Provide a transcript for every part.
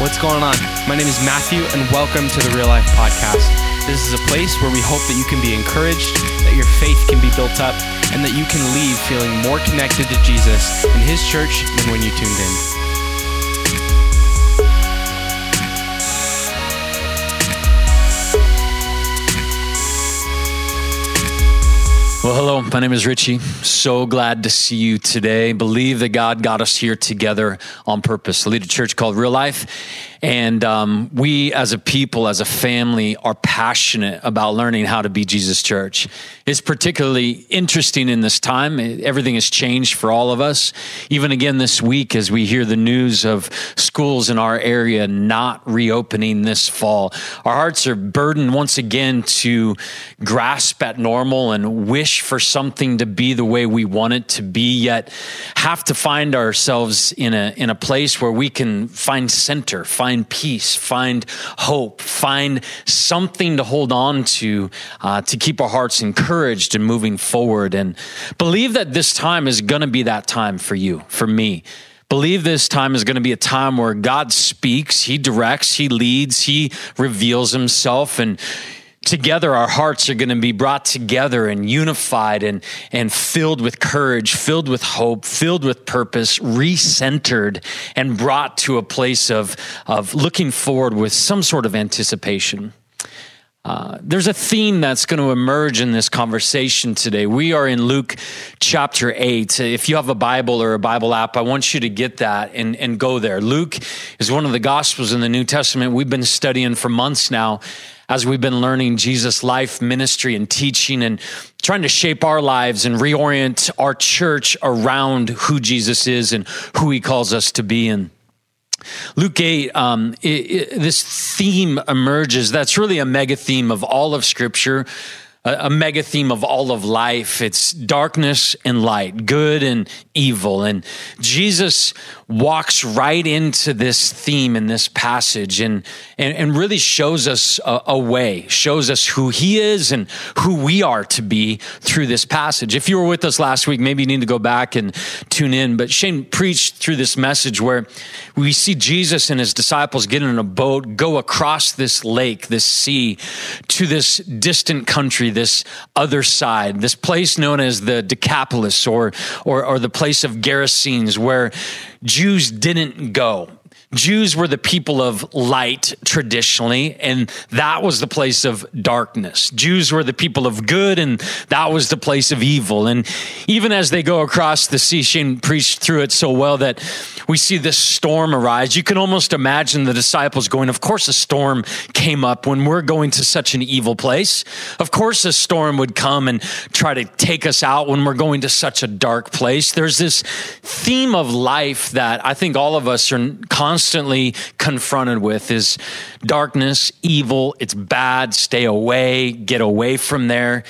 What's going on? My name is Matthew, and welcome to the Real Life Podcast. This is a place where we hope that you can be encouraged, that your faith can be built up, and that you can leave feeling more connected to Jesus and His church than when you tuned in. Well, hello, my name is Richie. So glad to see you today. Believe that God got us here together on purpose. I lead a church called Real Life, and um, we as a people, as a family, are passionate about learning how to be Jesus Church. It's particularly interesting in this time. Everything has changed for all of us. Even again this week, as we hear the news of schools in our area not reopening this fall, our hearts are burdened once again to grasp at normal and wish for something to be the way we want it to be, yet have to find ourselves in a, in a place where we can find center, find find peace, find hope, find something to hold on to uh, to keep our hearts encouraged and moving forward. And believe that this time is going to be that time for you, for me believe this time is going to be a time where God speaks, He directs, He leads, He reveals Himself. And together our hearts are going to be brought together and unified and, and filled with courage, filled with hope, filled with purpose, recentered, and brought to a place of, of looking forward with some sort of anticipation. Uh, there's a theme that's going to emerge in this conversation today. We are in Luke chapter 8. If you have a Bible or a Bible app, I want you to get that and, and go there. Luke is one of the Gospels in the New Testament we've been studying for months now as we've been learning Jesus' life, ministry, and teaching, and trying to shape our lives and reorient our church around who Jesus is and who he calls us to be. And Luke 8, um, it, it, this theme emerges that's really a mega theme of all of Scripture a, mega theme of all of life. It's darkness and light, good and evil. And Jesus walks right into this theme in this passage and, and, and really shows us a, a, way, shows us who he is and who we are to be through this passage. If you were with us last week, maybe you need to go back and tune in. But Shane preached through this message where we see Jesus and his disciples get in a boat, go across this lake, this sea, to this distant country, this other side, this place known as the Decapolis or, or, or the place of Gerasenes, where Jews didn't go. Jews were the people of light traditionally, and that was the place of darkness. Jews were the people of good, and that was the place of evil. And even as they go across the sea, Shane preached through it so well that we see this storm arise. You can almost imagine the disciples going, Of course, a storm came up when we're going to such an evil place. Of course, a storm would come and try to take us out when we're going to such a dark place. There's this theme of life that I think all of us are constantly confronted with is darkness, evil, it's bad, stay away, get away from there.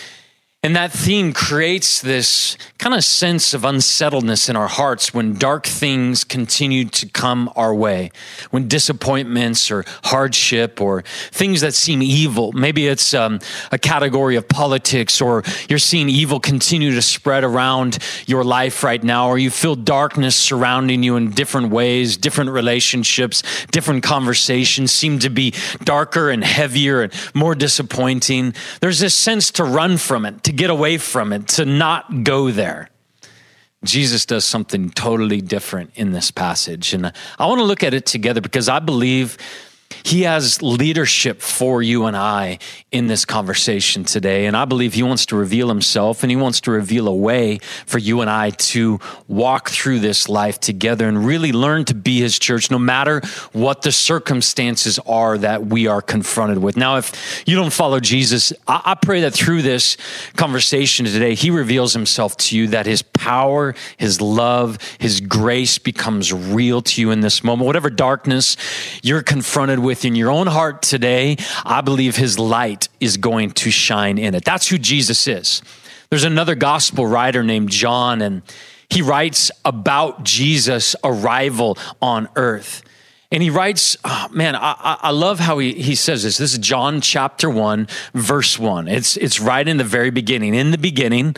And that theme creates this kind of sense of unsettledness in our hearts when dark things continue to come our way, when disappointments or hardship or things that seem evil, maybe it's um, a category of politics or you're seeing evil continue to spread around your life right now, or you feel darkness surrounding you in different ways, different relationships, different conversations seem to be darker and heavier and more disappointing. There's this sense to run from it to get away from it, to not go there. Jesus does something totally different in this passage. And I want to look at it together because I believe he has leadership for you and I in this conversation today. And I believe He wants to reveal Himself and He wants to reveal a way for you and I to walk through this life together and really learn to be His church no matter what the circumstances are that we are confronted with. Now, if you don't follow Jesus, I, I pray that through this conversation today, He reveals Himself to you, that His power, His love, His grace becomes real to you in this moment. Whatever darkness you're confronted with in your own heart today, I believe his light is going to shine in it. That's who Jesus is. There's another gospel writer named John, and he writes about Jesus' arrival on earth. And he writes, oh, man, I, I love how he, he says this. This is John chapter 1, verse 1. It's, it's right in the very beginning. In the beginning,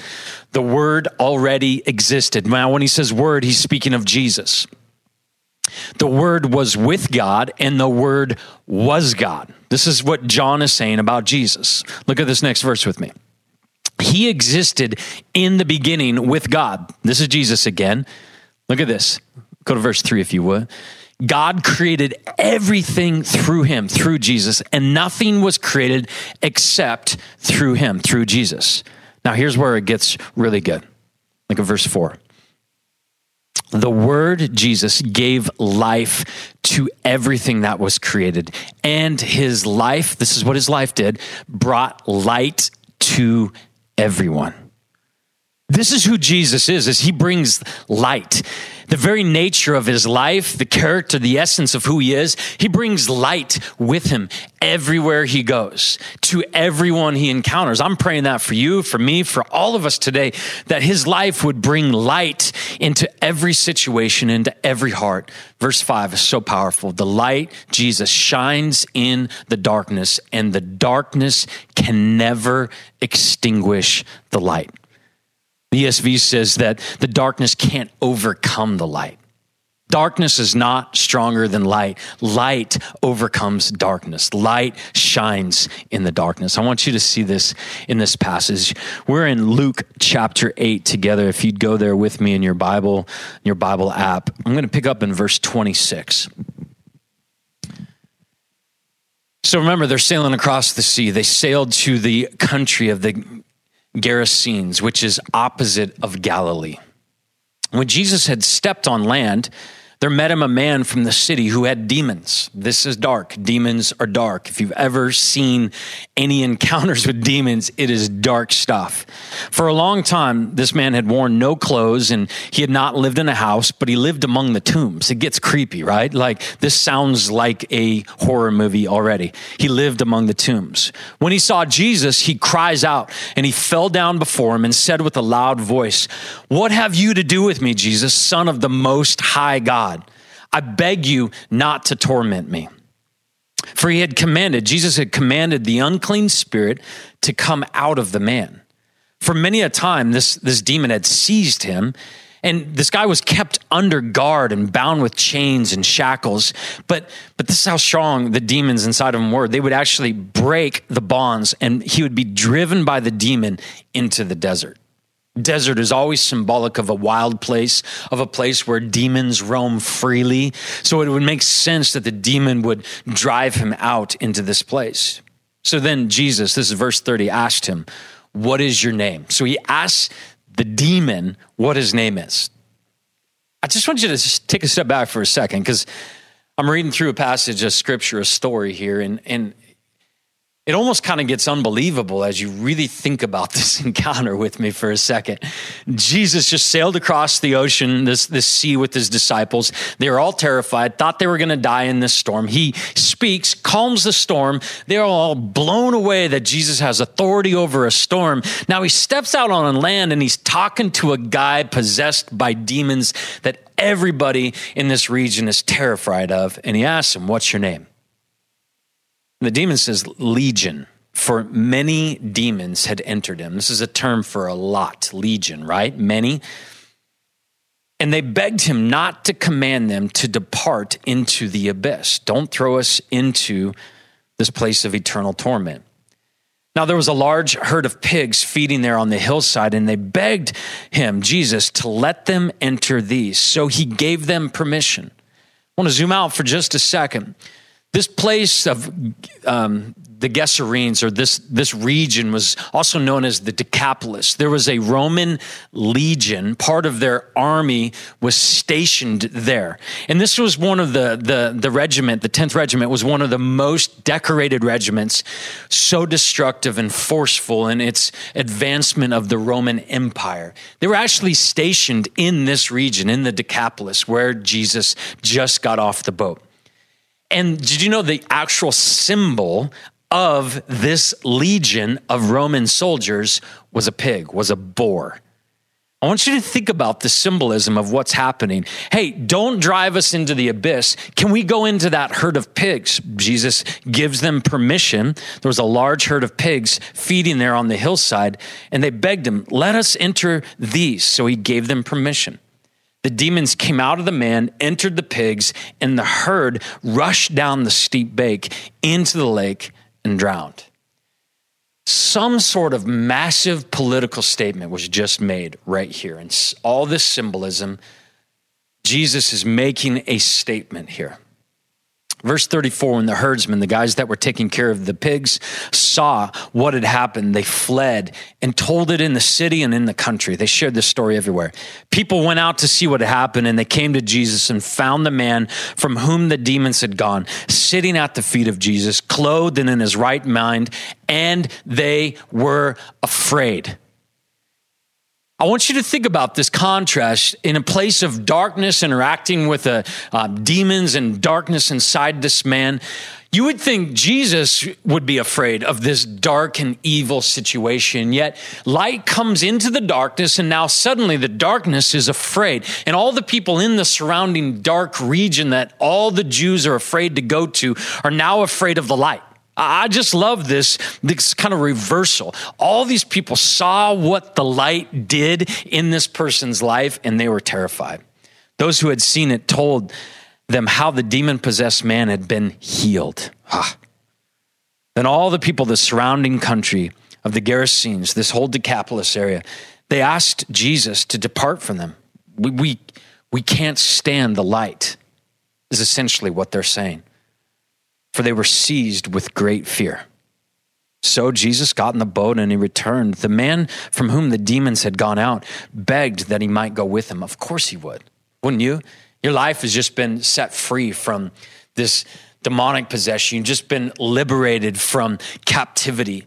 the word already existed. Now, when he says word, he's speaking of Jesus. The Word was with God, and the Word was God. This is what John is saying about Jesus. Look at this next verse with me. He existed in the beginning with God. This is Jesus again. Look at this. Go to verse 3 if you would. God created everything through him, through Jesus, and nothing was created except through him, through Jesus. Now, here's where it gets really good. Look at verse 4. The word Jesus gave life to everything that was created, and his life, this is what his life did, brought light to everyone. This is who Jesus is, as he brings light. The very nature of his life, the character, the essence of who he is, he brings light with him everywhere he goes, to everyone he encounters. I'm praying that for you, for me, for all of us today, that his life would bring light into every situation, into every heart. Verse 5 is so powerful. The light, Jesus, shines in the darkness, and the darkness can never extinguish the light. The ESV says that the darkness can't overcome the light. Darkness is not stronger than light. Light overcomes darkness. Light shines in the darkness. I want you to see this in this passage. We're in Luke chapter 8 together. If you'd go there with me in your Bible, your Bible app, I'm going to pick up in verse 26. So remember, they're sailing across the sea. They sailed to the country of the Gerasenes, which is opposite of Galilee. When Jesus had stepped on land, there met him a man from the city who had demons. This is dark. Demons are dark. If you've ever seen any encounters with demons, it is dark stuff. For a long time, this man had worn no clothes and he had not lived in a house, but he lived among the tombs. It gets creepy, right? Like this sounds like a horror movie already. He lived among the tombs. When he saw Jesus, he cries out and he fell down before him and said with a loud voice, What have you to do with me, Jesus, son of the most high God? I beg you not to torment me. For he had commanded, Jesus had commanded the unclean spirit to come out of the man. For many a time, this, this demon had seized him, and this guy was kept under guard and bound with chains and shackles. But, but this is how strong the demons inside of him were. They would actually break the bonds, and he would be driven by the demon into the desert. Desert is always symbolic of a wild place, of a place where demons roam freely. So it would make sense that the demon would drive him out into this place. So then Jesus, this is verse 30, asked him, What is your name? So he asked the demon what his name is. I just want you to just take a step back for a second because I'm reading through a passage of scripture, a story here, and, and it almost kind of gets unbelievable as you really think about this encounter with me for a second. Jesus just sailed across the ocean, this, this sea with his disciples. They were all terrified, thought they were going to die in this storm. He speaks, calms the storm. They're all blown away that Jesus has authority over a storm. Now he steps out on land and he's talking to a guy possessed by demons that everybody in this region is terrified of. And he asks him, What's your name? The demon says legion, for many demons had entered him. This is a term for a lot, legion, right? Many. And they begged him not to command them to depart into the abyss. Don't throw us into this place of eternal torment. Now, there was a large herd of pigs feeding there on the hillside, and they begged him, Jesus, to let them enter these. So he gave them permission. I want to zoom out for just a second. This place of um, the Gerasenes, or this, this region, was also known as the Decapolis. There was a Roman legion, part of their army was stationed there. And this was one of the, the, the regiment, the 10th regiment, was one of the most decorated regiments, so destructive and forceful in its advancement of the Roman Empire. They were actually stationed in this region, in the Decapolis, where Jesus just got off the boat. And did you know the actual symbol of this legion of Roman soldiers was a pig, was a boar? I want you to think about the symbolism of what's happening. Hey, don't drive us into the abyss. Can we go into that herd of pigs? Jesus gives them permission. There was a large herd of pigs feeding there on the hillside, and they begged him, Let us enter these. So he gave them permission. The demons came out of the man, entered the pigs, and the herd rushed down the steep bank into the lake and drowned. Some sort of massive political statement was just made right here. And all this symbolism, Jesus is making a statement here. Verse 34 when the herdsmen, the guys that were taking care of the pigs, saw what had happened, they fled and told it in the city and in the country. They shared this story everywhere. People went out to see what had happened and they came to Jesus and found the man from whom the demons had gone, sitting at the feet of Jesus, clothed and in his right mind, and they were afraid. I want you to think about this contrast in a place of darkness, interacting with uh, uh, demons and darkness inside this man. You would think Jesus would be afraid of this dark and evil situation, yet light comes into the darkness, and now suddenly the darkness is afraid. And all the people in the surrounding dark region that all the Jews are afraid to go to are now afraid of the light. I just love this, this kind of reversal. All these people saw what the light did in this person's life and they were terrified. Those who had seen it told them how the demon possessed man had been healed. Ah. Then all the people, the surrounding country of the Gerasenes, this whole Decapolis area, they asked Jesus to depart from them. We, we, we can't stand the light, is essentially what they're saying for they were seized with great fear. So Jesus got in the boat and he returned. The man from whom the demons had gone out begged that he might go with him. Of course he would. Wouldn't you? Your life has just been set free from this demonic possession. You've just been liberated from captivity.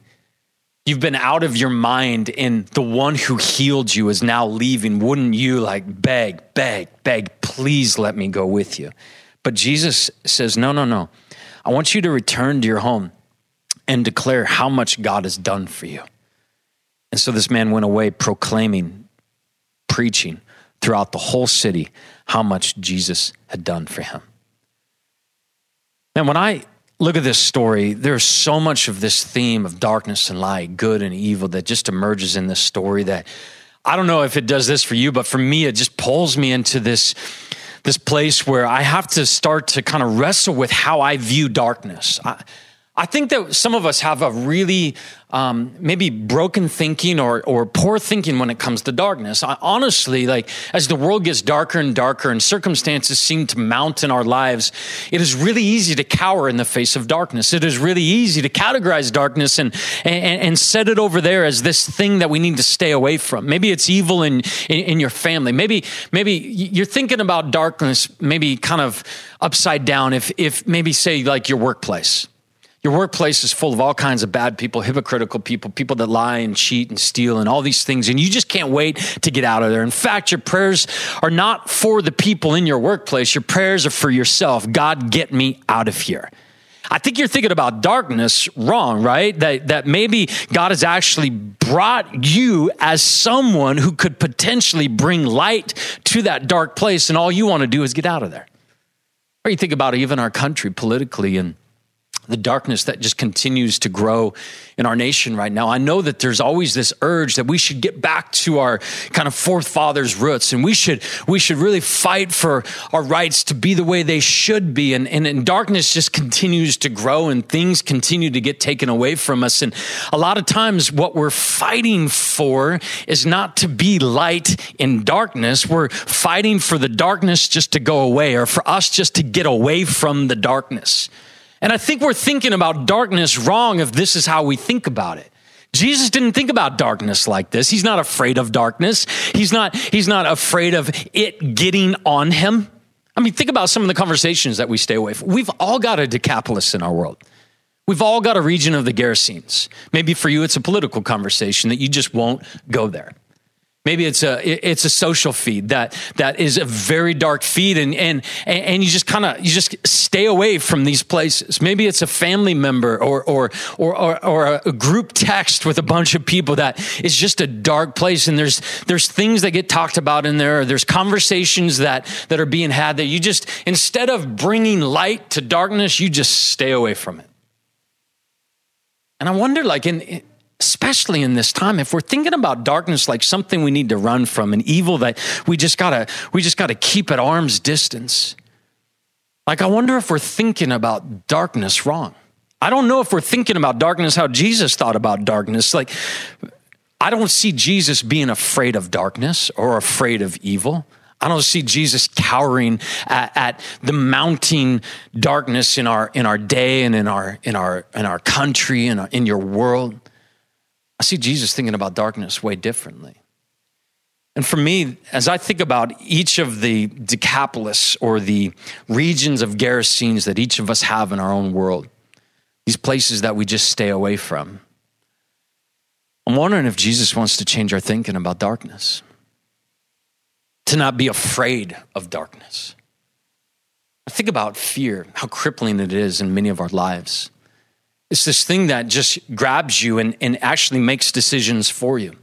You've been out of your mind, and the one who healed you is now leaving. Wouldn't you like beg, beg, beg, please let me go with you? But Jesus says, no, no, no. I want you to return to your home and declare how much God has done for you. And so this man went away proclaiming, preaching throughout the whole city how much Jesus had done for him. And when I look at this story, there's so much of this theme of darkness and light, good and evil that just emerges in this story that I don't know if it does this for you, but for me, it just pulls me into this this place where I have to start to kind of wrestle with how I view darkness. I, I think that some of us have a really um, maybe broken thinking or, or poor thinking when it comes to darkness. I, honestly, like as the world gets darker and darker and circumstances seem to mount in our lives, it is really easy to cower in the face of darkness. It is really easy to categorize darkness and, and, and set it over there as this thing that we need to stay away from. Maybe it's evil in, in, in your family. Maybe, maybe you're thinking about darkness, maybe kind of upside down if, if maybe say like your workplace your workplace is full of all kinds of bad people, hypocritical people, people that lie and cheat and steal and all these things, and you just can't wait to get out of there. In fact, your prayers are not for the people in your workplace, your prayers are for yourself. God, get me out of here. I think you're thinking about darkness wrong, right? That, that maybe God has actually brought you as someone who could potentially bring light to that dark place, and all you want to do is get out of there. Or you think about even our country politically and the darkness that just continues to grow in our nation right now. I know that there's always this urge that we should get back to our kind of forefathers' roots and we should we should really fight for our rights to be the way they should be. And, and, and darkness just continues to grow and things continue to get taken away from us. And a lot of times what we're fighting for is not to be light in darkness. We're fighting for the darkness just to go away or for us just to get away from the darkness. And I think we're thinking about darkness wrong if this is how we think about it. Jesus didn't think about darkness like this. He's not afraid of darkness. He's not, he's not afraid of it getting on him. I mean, think about some of the conversations that we stay away from. We've all got a Decapolis in our world. We've all got a region of the Gerasenes. Maybe for you, it's a political conversation that you just won't go there. Maybe it's a it's a social feed that that is a very dark feed, and and and you just kind of you just stay away from these places. Maybe it's a family member or or or or, or a group text with a bunch of people that is just a dark place, and there's there's things that get talked about in there. there's conversations that that are being had that you just instead of bringing light to darkness, you just stay away from it. And I wonder, like in especially in this time if we're thinking about darkness like something we need to run from an evil that we just gotta we just gotta keep at arm's distance. Like i wonder if we're thinking about darkness wrong. I don't know if we're thinking about darkness how jesus thought about darkness. Like i don't see jesus being afraid of darkness or afraid of evil. I don't see Jesus cowering at, at, the mounting darkness in our in our day and in our in our in our country and in your world. I see Jesus thinking about darkness way differently. And for me, as I think about each of the Decapolis or the regions of Gerasenes that each of us have in our own world, these places that we just stay away from, I'm wondering if Jesus wants to change our thinking about darkness, to not be afraid of darkness. I think about fear, how crippling it is in many of our lives. It's this thing that just grabs you and, and actually makes decisions for you.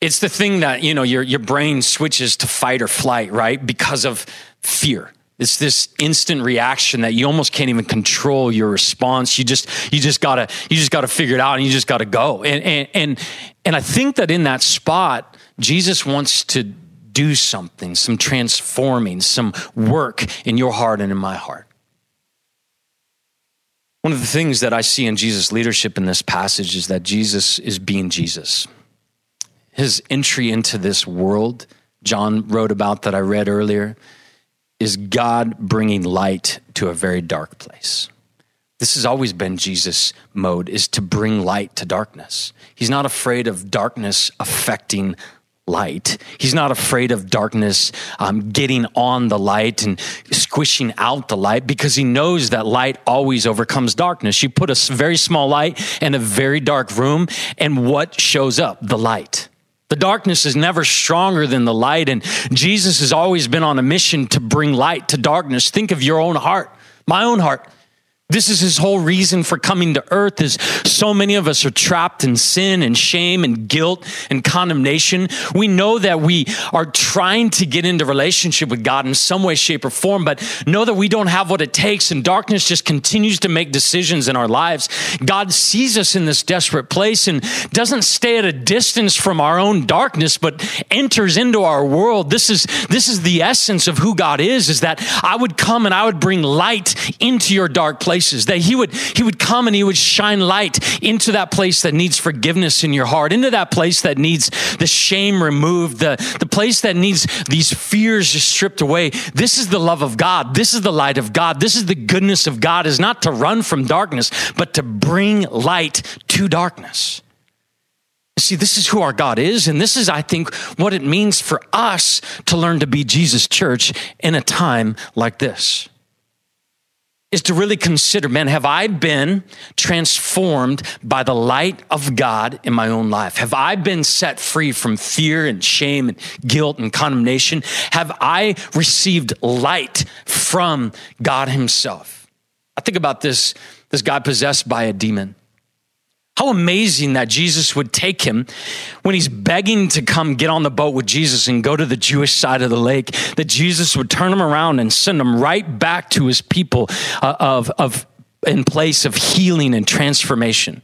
It's the thing that, you know, your, your brain switches to fight or flight, right? Because of fear. It's this instant reaction that you almost can't even control your response. You just you just gotta you just gotta figure it out and you just gotta go. And and and, and I think that in that spot, Jesus wants to do something, some transforming, some work in your heart and in my heart. One of the things that I see in Jesus' leadership in this passage is that Jesus is being Jesus. His entry into this world, John wrote about that I read earlier, is God bringing light to a very dark place. This has always been Jesus' mode is to bring light to darkness. He's not afraid of darkness affecting light. He's not afraid of darkness um, getting on the light and squishing out the light because he knows that light always overcomes darkness. You put a very small light in a very dark room, and what shows up? The light. The darkness is never stronger than the light, and Jesus has always been on a mission to bring light to darkness. Think of your own heart, my own heart. This is his whole reason for coming to earth is so many of us are trapped in sin and shame and guilt and condemnation. We know that we are trying to get into relationship with God in some way, shape, or form, but know that we don't have what it takes and darkness just continues to make decisions in our lives. God sees us in this desperate place and doesn't stay at a distance from our own darkness, but enters into our world. This is, this is the essence of who God is, is that I would come and I would bring light into your dark place places that he would he would come and he would shine light into that place that needs forgiveness in your heart into that place that needs the shame removed the the place that needs these fears just stripped away. This is the love of god. This is the light of god. This is the goodness of god is not to run from darkness but to bring light to darkness. See, this is who our God is, and this is, I think, what it means for us to learn to be Jesus' church in a time like this is to really consider man, have I been transformed by the light of God in my own life? Have I been set free from fear and shame and guilt and condemnation? Have I received light from God Himself? I think about this, this guy possessed by a demon. How amazing that Jesus would take him when he's begging to come get on the boat with Jesus and go to the Jewish side of the lake, that Jesus would turn him around and send him right back to his people uh, of, of in place of healing and transformation.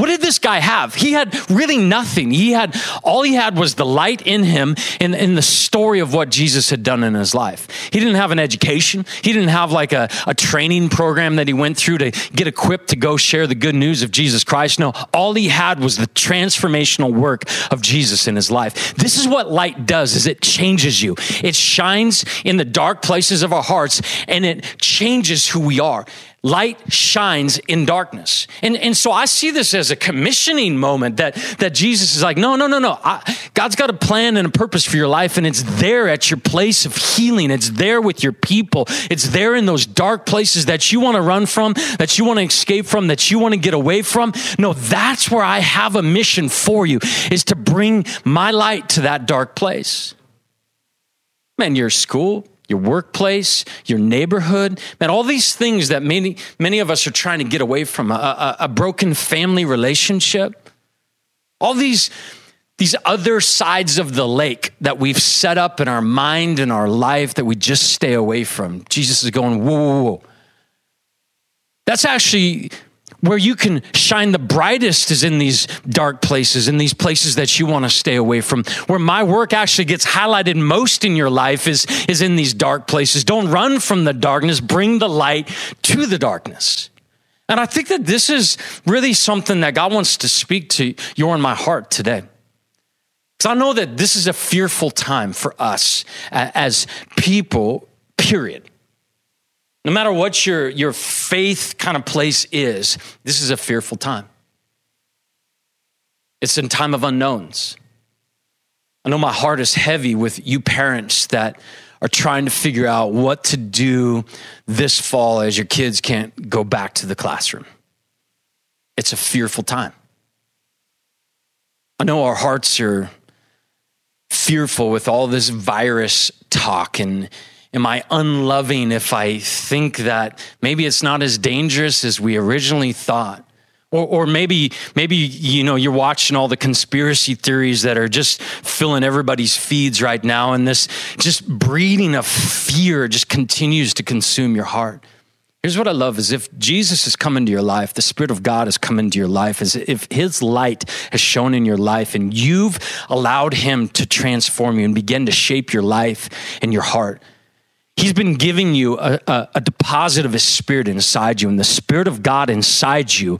What did this guy have? He had really nothing. He had all he had was the light in him in, in the story of what Jesus had done in his life. He didn't have an education. He didn't have like a, a training program that he went through to get equipped to go share the good news of Jesus Christ. No, all he had was the transformational work of Jesus in his life. This is what light does is it changes you. It shines in the dark places of our hearts and it changes who we are. Light shines in darkness. And, and so I see this as a commissioning moment that, that Jesus is like, no, no, no, no. I, God's got a plan and a purpose for your life, and it's there at your place of healing. It's there with your people. It's there in those dark places that you want to run from, that you want to escape from, that you want to get away from. No, that's where I have a mission for you, is to bring my light to that dark place. Man, your school, your workplace, your neighborhood, man, all these things that many, many of us are trying to get away from, a, a, a broken family relationship, all these, these other sides of the lake that we've set up in our mind and our life that we just stay away from. Jesus is going, whoa, whoa, whoa. That's actually where you can shine the brightest is in these dark places, in these places that you want to stay away from. Where my work actually gets highlighted most in your life is, is in these dark places. Don't run from the darkness, bring the light to the darkness. And I think that this is really something that God wants to speak to you in my heart today. Because I know that this is a fearful time for us as people, period. No matter what your, your faith kind of place is, this is a fearful time. It's a time of unknowns. I know my heart is heavy with you parents that are trying to figure out what to do this fall as your kids can't go back to the classroom. It's a fearful time. I know our hearts are fearful with all this virus talk and Am I unloving if I think that maybe it's not as dangerous as we originally thought? Or, or maybe, maybe, you know, you're watching all the conspiracy theories that are just filling everybody's feeds right now, and this just breeding of fear just continues to consume your heart. Here's what I love is if Jesus has come into your life, the Spirit of God has come into your life, is if His light has shone in your life and you've allowed Him to transform you and begin to shape your life and your heart, He's been giving you a, a, a, deposit of His Spirit inside you, and the Spirit of God inside you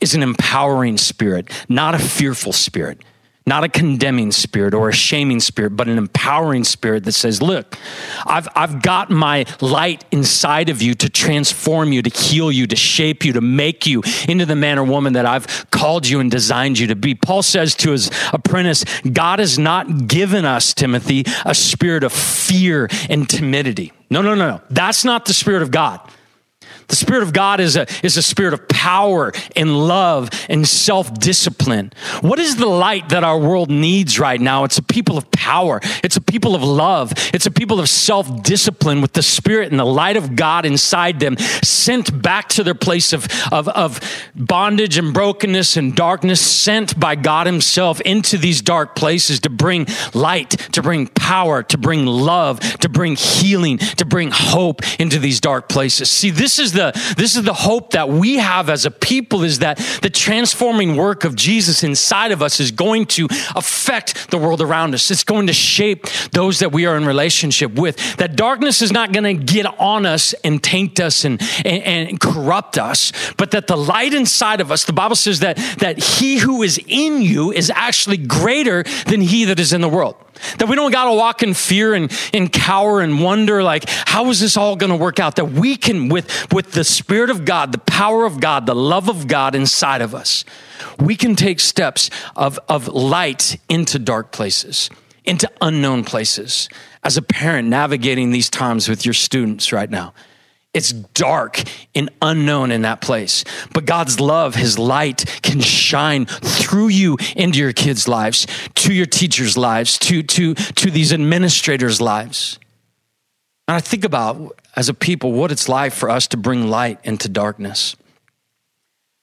is an empowering spirit, not a fearful spirit not a condemning spirit or a shaming spirit, but an empowering spirit that says, Look, I've, I've got my light inside of you to transform you, to heal you, to shape you, to make you into the man or woman that I've called you and designed you to be. Paul says to his apprentice, God has not given us, Timothy, a spirit of fear and timidity. No, no, no, no. That's not the spirit of God. The Spirit of God is a, is a spirit of power and love and self discipline. What is the light that our world needs right now? It's a people of power, it's a people of love, it's a people of self discipline with the Spirit and the light of God inside them, sent back to their place of, of, of bondage and brokenness and darkness, sent by God Himself into these dark places to bring light, to bring power, to bring love, to bring healing, to bring hope into these dark places. See, this is the the, this is the hope that we have as a people is that the transforming work of Jesus inside of us is going to affect the world around us. It's going to shape those that we are in relationship with. That darkness is not going to get on us and taint us and, and, and corrupt us, but that the light inside of us, the Bible says that, that he who is in you is actually greater than he that is in the world. That we don't got to walk in fear and, and cower and wonder, like, how is this all going to work out? That we can, with, with the Spirit of God, the power of God, the love of God inside of us, we can take steps of, of light into dark places, into unknown places. As a parent navigating these times with your students right now, it's dark and unknown in that place. But God's love, His light can shine through you into your kids' lives, to your teachers' lives, to, to, to these administrators' lives. And I think about, as a people, what it's like for us to bring light into darkness.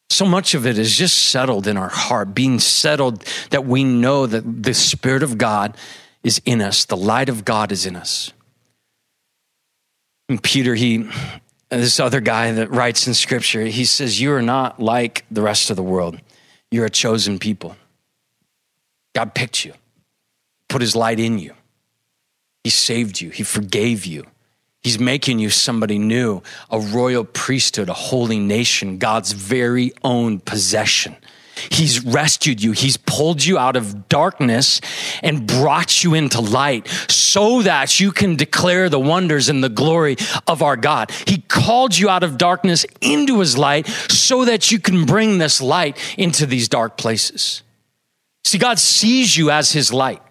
So much of it is just settled in our heart, being settled that we know that the Spirit of God is in us, the light of God is in us. And Peter, he, this other guy that writes in scripture, he says, You are not like the rest of the world. You're a chosen people. God picked you, put his light in you. He saved you, he forgave you. He's making you somebody new, a royal priesthood, a holy nation, God's very own possession. He's rescued you. He's pulled you out of darkness and brought you into light so that you can declare the wonders and the glory of our God. He called you out of darkness into his light so that you can bring this light into these dark places. See, God sees you as his light.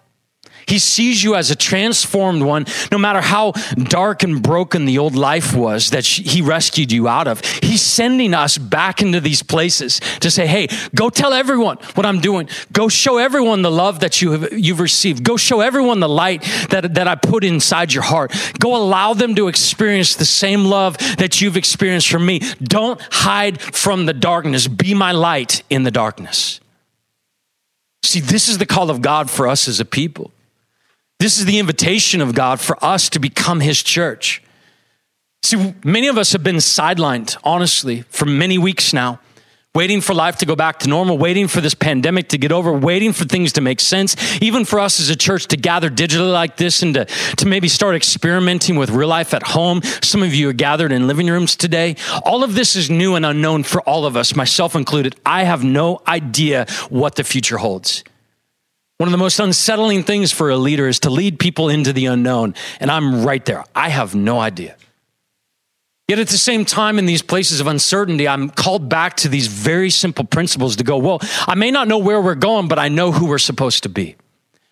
He sees you as a transformed one, no matter how dark and broken the old life was that He rescued you out of. He's sending us back into these places to say, hey, go tell everyone what I'm doing. Go show everyone the love that you have, you've received. Go show everyone the light that, that I put inside your heart. Go allow them to experience the same love that you've experienced from me. Don't hide from the darkness. Be my light in the darkness. See, this is the call of God for us as a people. This is the invitation of God for us to become His church. See, many of us have been sidelined, honestly, for many weeks now waiting for life to go back to normal, waiting for this pandemic to get over, waiting for things to make sense, even for us as a church to gather digitally like this and to, to maybe start experimenting with real life at home. Some of you are gathered in living rooms today. All of this is new and unknown for all of us, myself included. I have no idea what the future holds. One of the most unsettling things for a leader is to lead people into the unknown. And I'm right there. I have no idea. Yet at the same time, in these places of uncertainty, I'm called back to these very simple principles to go, well, I may not know where we're going, but I know who we're supposed to be.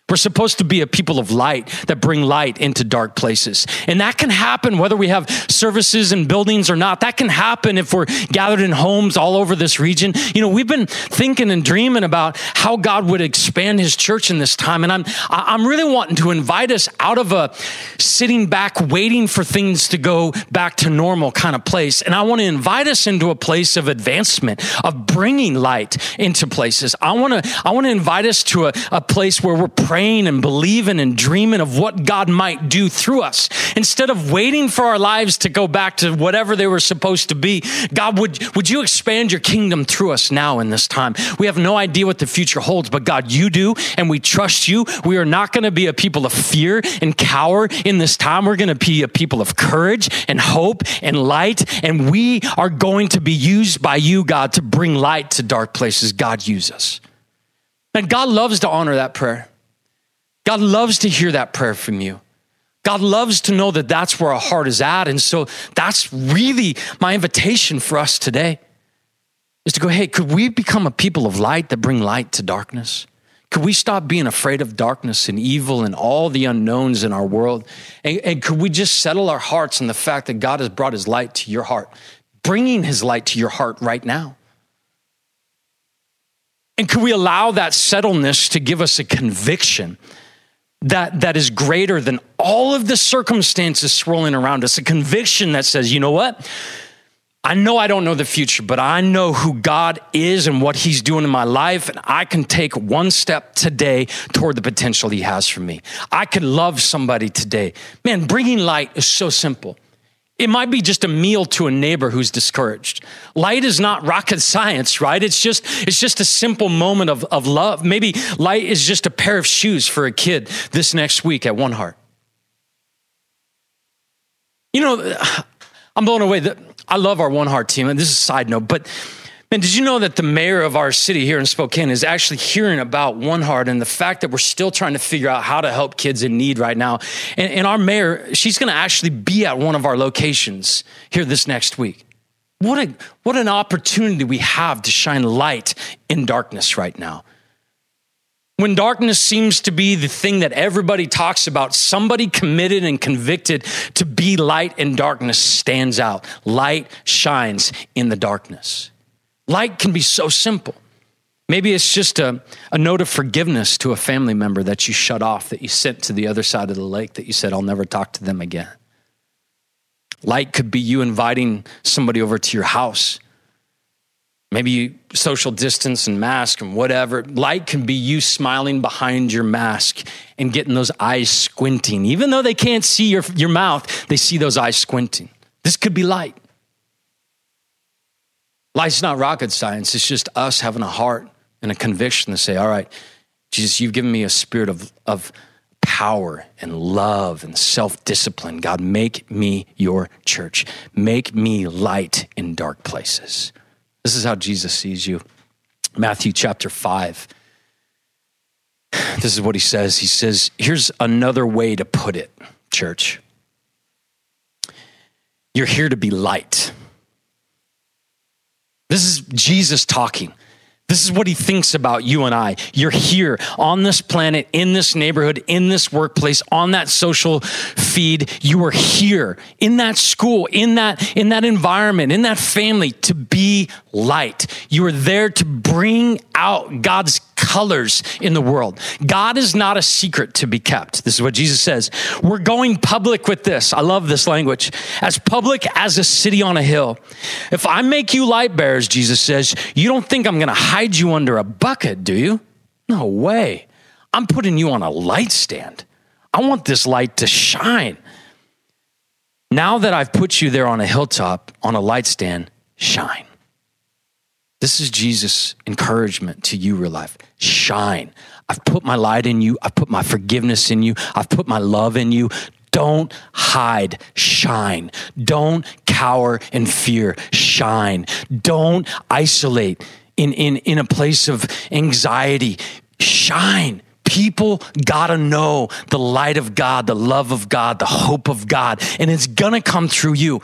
We're supposed to be a people of light that bring light into dark places. And that can happen whether we have services and buildings or not. That can happen if we're gathered in homes all over this region. You know, we've been thinking and dreaming about how God would expand his church in this time. And I'm, I'm really wanting to invite us out of a sitting back, waiting for things to go back to normal kind of place. And I want to invite us into a place of advancement, of bringing light into places. I want to, I want to invite us to a, a place where we're praying and believing and dreaming of what God might do through us. Instead of waiting for our lives to go back to whatever they were supposed to be, God, would, would you expand your kingdom through us now in this time? We have no idea what the future holds, but God, you do, and we trust you. We are not going to be a people of fear and cower in this time. We're going to be a people of courage and hope and light, and we are going to be used by you, God, to bring light to dark places. God, use us. And God loves to honor that prayer. God loves to hear that prayer from you. God loves to know that that's where our heart is at. And so that's really my invitation for us today is to go, hey, could we become a people of light that bring light to darkness? Could we stop being afraid of darkness and evil and all the unknowns in our world? And, and could we just settle our hearts in the fact that God has brought his light to your heart, bringing his light to your heart right now? And could we allow that settledness to give us a conviction that, that is greater than all of the circumstances swirling around us, a conviction that says, you know what? I know I don't know the future, but I know who God is and what He's doing in my life, and I can take one step today toward the potential He has for me. I could love somebody today. Man, bringing light is so simple. It might be just a meal to a neighbor who's discouraged. Light is not rocket science, right? It's just, it's just a simple moment of, of love. Maybe light is just a pair of shoes for a kid this next week at One Heart. You know, I'm blown away. That I love our One Heart team, and this is a side note, but Man, did you know that the mayor of our city here in Spokane is actually hearing about One Heart and the fact that we're still trying to figure out how to help kids in need right now? And, and our mayor, she's going to actually be at one of our locations here this next week. What, a, what an opportunity we have to shine light in darkness right now. When darkness seems to be the thing that everybody talks about, somebody committed and convicted to be light in darkness stands out. Light shines in the darkness. Light can be so simple. Maybe it's just a, a note of forgiveness to a family member that you shut off, that you sent to the other side of the lake, that you said, I'll never talk to them again. Light could be you inviting somebody over to your house. Maybe you social distance and mask and whatever. Light can be you smiling behind your mask and getting those eyes squinting. Even though they can't see your, your mouth, they see those eyes squinting. This could be light. Life's not rocket science. It's just us having a heart and a conviction to say, all right, Jesus, you've given me a spirit of, of power and love and self discipline. God, make me your church. Make me light in dark places. This is how Jesus sees you. Matthew chapter 5. This is what he says. He says, Here's another way to put it, church. You're here to be light. This is Jesus talking. This is what he thinks about you and I. You're here on this planet, in this neighborhood, in this workplace, on that social feed. You are here in that school, in that, in that environment, in that family to be light. You are there to bring out God's colors in the world. God is not a secret to be kept. This is what Jesus says. We're going public with this. I love this language. As public as a city on a hill. If I make you light bearers, Jesus says, you don't think I'm going to hide you under a bucket, do you? No way. I'm putting you on a light stand. I want this light to shine. Now that I've put you there on a hilltop, on a light stand, shine. This is Jesus' encouragement to you, real life. Shine. I've put my light in you. I've put my forgiveness in you. I've put my love in you. Don't hide, shine. Don't cower in fear, shine. Don't isolate in, in, in a place of anxiety, shine. People gotta know the light of God, the love of God, the hope of God, and it's gonna come through you.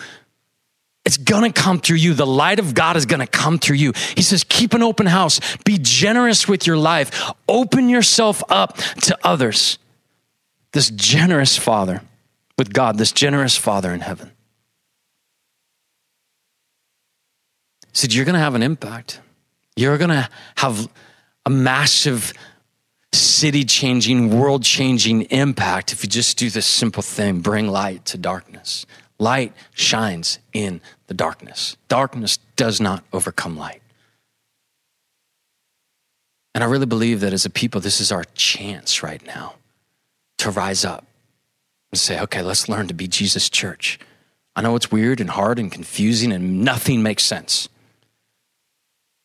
It's gonna come through you. The light of God is gonna come through you. He says, keep an open house, be generous with your life, open yourself up to others. This generous Father with God, this generous Father in heaven. He said, You're to have an impact. You're to have a massive city changing, world changing impact if you just do this simple thing bring light to darkness. Light shines in the darkness. Darkness does not overcome light. And I really believe that as a people, this is our chance right now to rise up and say, okay, let's learn to be Jesus' church. I know it's weird and hard and confusing and nothing makes sense.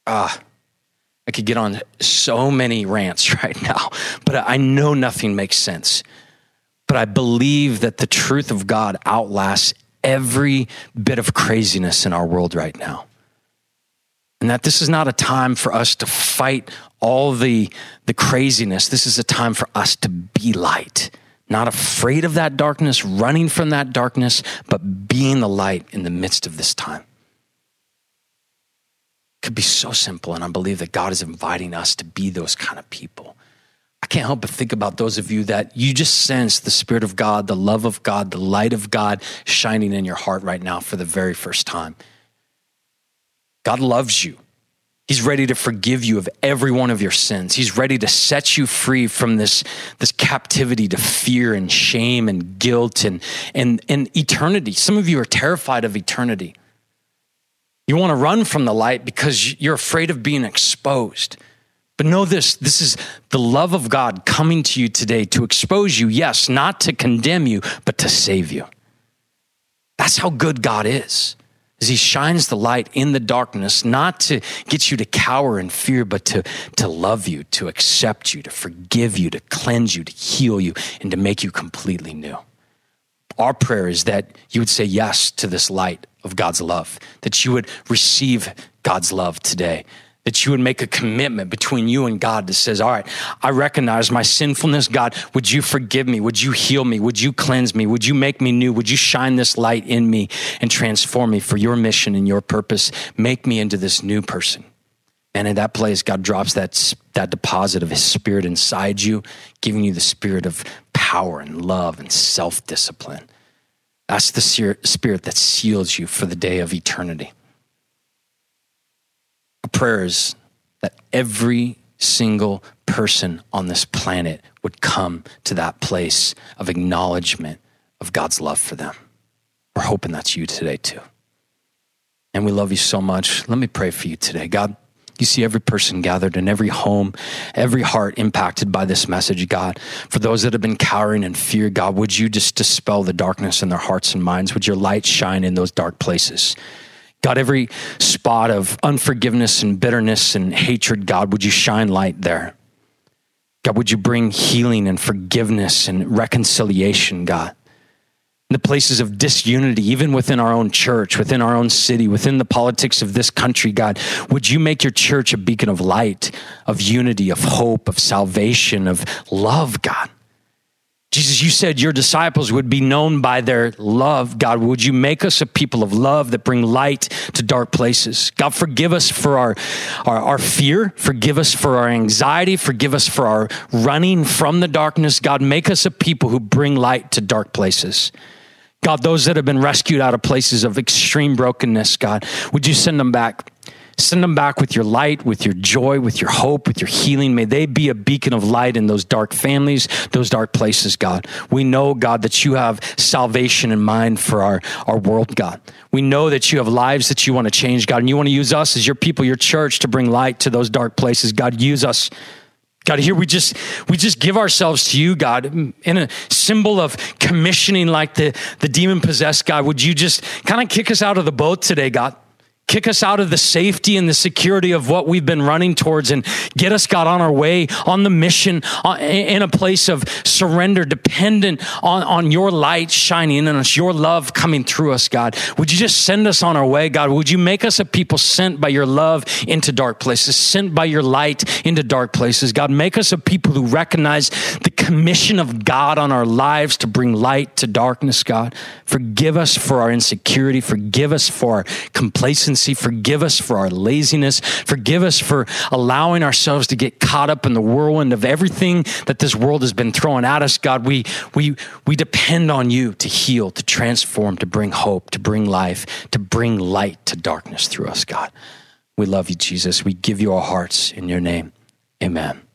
Ah, I could get on so many rants right now, but I know nothing makes sense. But I believe that the truth of God outlasts every bit of craziness in our world right now. And that this is not a time for us to fight all the, the craziness. This is a time for us to be light not afraid of that darkness, running from that darkness, but being the light in the midst of this time. It could be so simple, and I believe that God is inviting us to be those kind of people. I can't help but think about those of you that you just sense the Spirit of God, the love of God, the light of God shining in your heart right now for the very first time. God loves you. He's ready to forgive you of every one of your sins. He's ready to set you free from this, this captivity to fear and shame and guilt and, and, and eternity. Some of you are terrified of eternity. You want to run from the light because you're afraid of being exposed. But know this this is the love of God coming to you today to expose you, yes, not to condemn you, but to save you. That's how good God is as he shines the light in the darkness, not to get you to cower in fear, but to, to love you, to accept you, to forgive you, to cleanse you, to heal you, and to make you completely new. Our prayer is that you would say yes to this light of God's love, that you would receive God's love today, that you would make a commitment between you and God that says, All right, I recognize my sinfulness. God, would you forgive me? Would you heal me? Would you cleanse me? Would you make me new? Would you shine this light in me and transform me for your mission and your purpose? Make me into this new person. And in that place, God drops that, that deposit of His Spirit inside you, giving you the spirit of power and love and self discipline. That's the spirit that seals you for the day of eternity prayers that every single person on this planet would come to that place of acknowledgement of God's love for them. We're hoping that's you today, too. And we love you so much. Let me pray for you today. God, you see every person gathered in every home, every heart impacted by this message, God. For those that have been cowering in fear, God, would you just dispel the darkness in their hearts and minds? Would your light shine in those dark places? God, every spot of unforgiveness and bitterness and hatred, God, would you shine light there? God, would you bring healing and forgiveness and reconciliation, God? In the places of disunity, even within our own church, within our own city, within the politics of this country, God, would you make your church a beacon of light, of unity, of hope, of salvation, of love, God? Jesus, you said your disciples would be known by their love. God, would you make us a people of love that bring light to dark places? God, forgive us for our, our, our, fear. Forgive us for our anxiety. Forgive us for our running from the darkness. God, make us a people who bring light to dark places. God, those that have been rescued out of places of extreme brokenness, God, would you send them back? Send them back with your light, with your joy, with your hope, with your healing. May they be a beacon of light in those dark families, those dark places, God. We know, God, that you have salvation in mind for our, our world, God. We know that you have lives that you want to change, God, and you want to use us as your people, your church, to bring light to those dark places. God, use us. God, here we just we just give ourselves to you, God, in a symbol of commissioning like the, the demon possessed God. Would you just kind of kick us out of the boat today, God? Kick us out of the safety and the security of what we've been running towards and get us, God, on our way, on the mission, uh, in a place of surrender, dependent on, on your light shining in us, your love coming through us, God. Would you just send us on our way, God? Would you make us a people sent by your love into dark places, sent by your light into dark places? God, make us a people who recognize the commission of God on our lives to bring light to darkness, God. Forgive us for our insecurity. Forgive us for our complacency Forgive us for our laziness. Forgive us for allowing ourselves to get caught up in the whirlwind of everything that this world has been throwing at us. God, we, we, we depend on you to heal, to transform, to bring hope, to bring life, to bring light to darkness through us, God. We love you, Jesus. We give you our hearts in your name. Amen.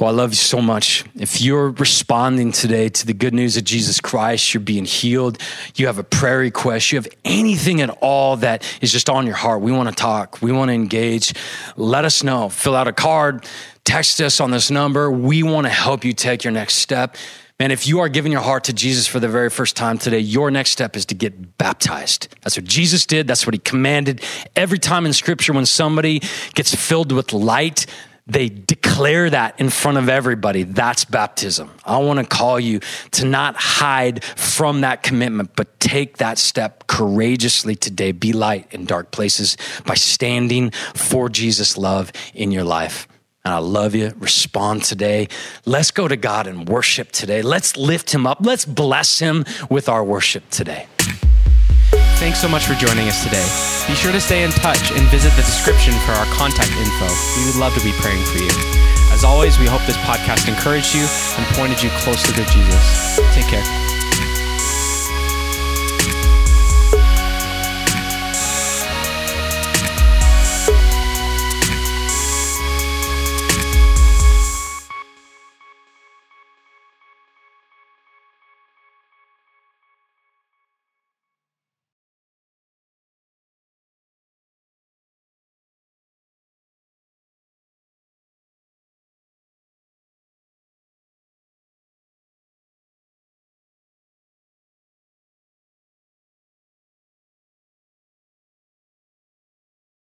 Well, I love you so much. If you're responding today to the good news of Jesus Christ, you're being healed, you have a prayer request, you have anything at all that is just on your heart, we want to talk, we want to engage, let us know. Fill out a card, text us on this number. We want to help you take your next step. Man, if you are giving your heart to Jesus for the very first time today, your next step is to get baptized. That's what Jesus did. That's what he commanded. Every time in scripture, when somebody gets filled with light, they declare that in front of everybody. That's baptism. I want to call you to not hide from that commitment, but take that step courageously today. Be light in dark places by standing for Jesus' love in your life. And I love you. Respond today. Let's go to God and worship today. Let's lift him up. Let's bless him with our worship today. Thanks so much for joining us today. Be sure to stay in touch and visit the description for our contact info. We would love to be praying for you. As always, we hope this podcast encouraged you and pointed you closer to Jesus. Take care.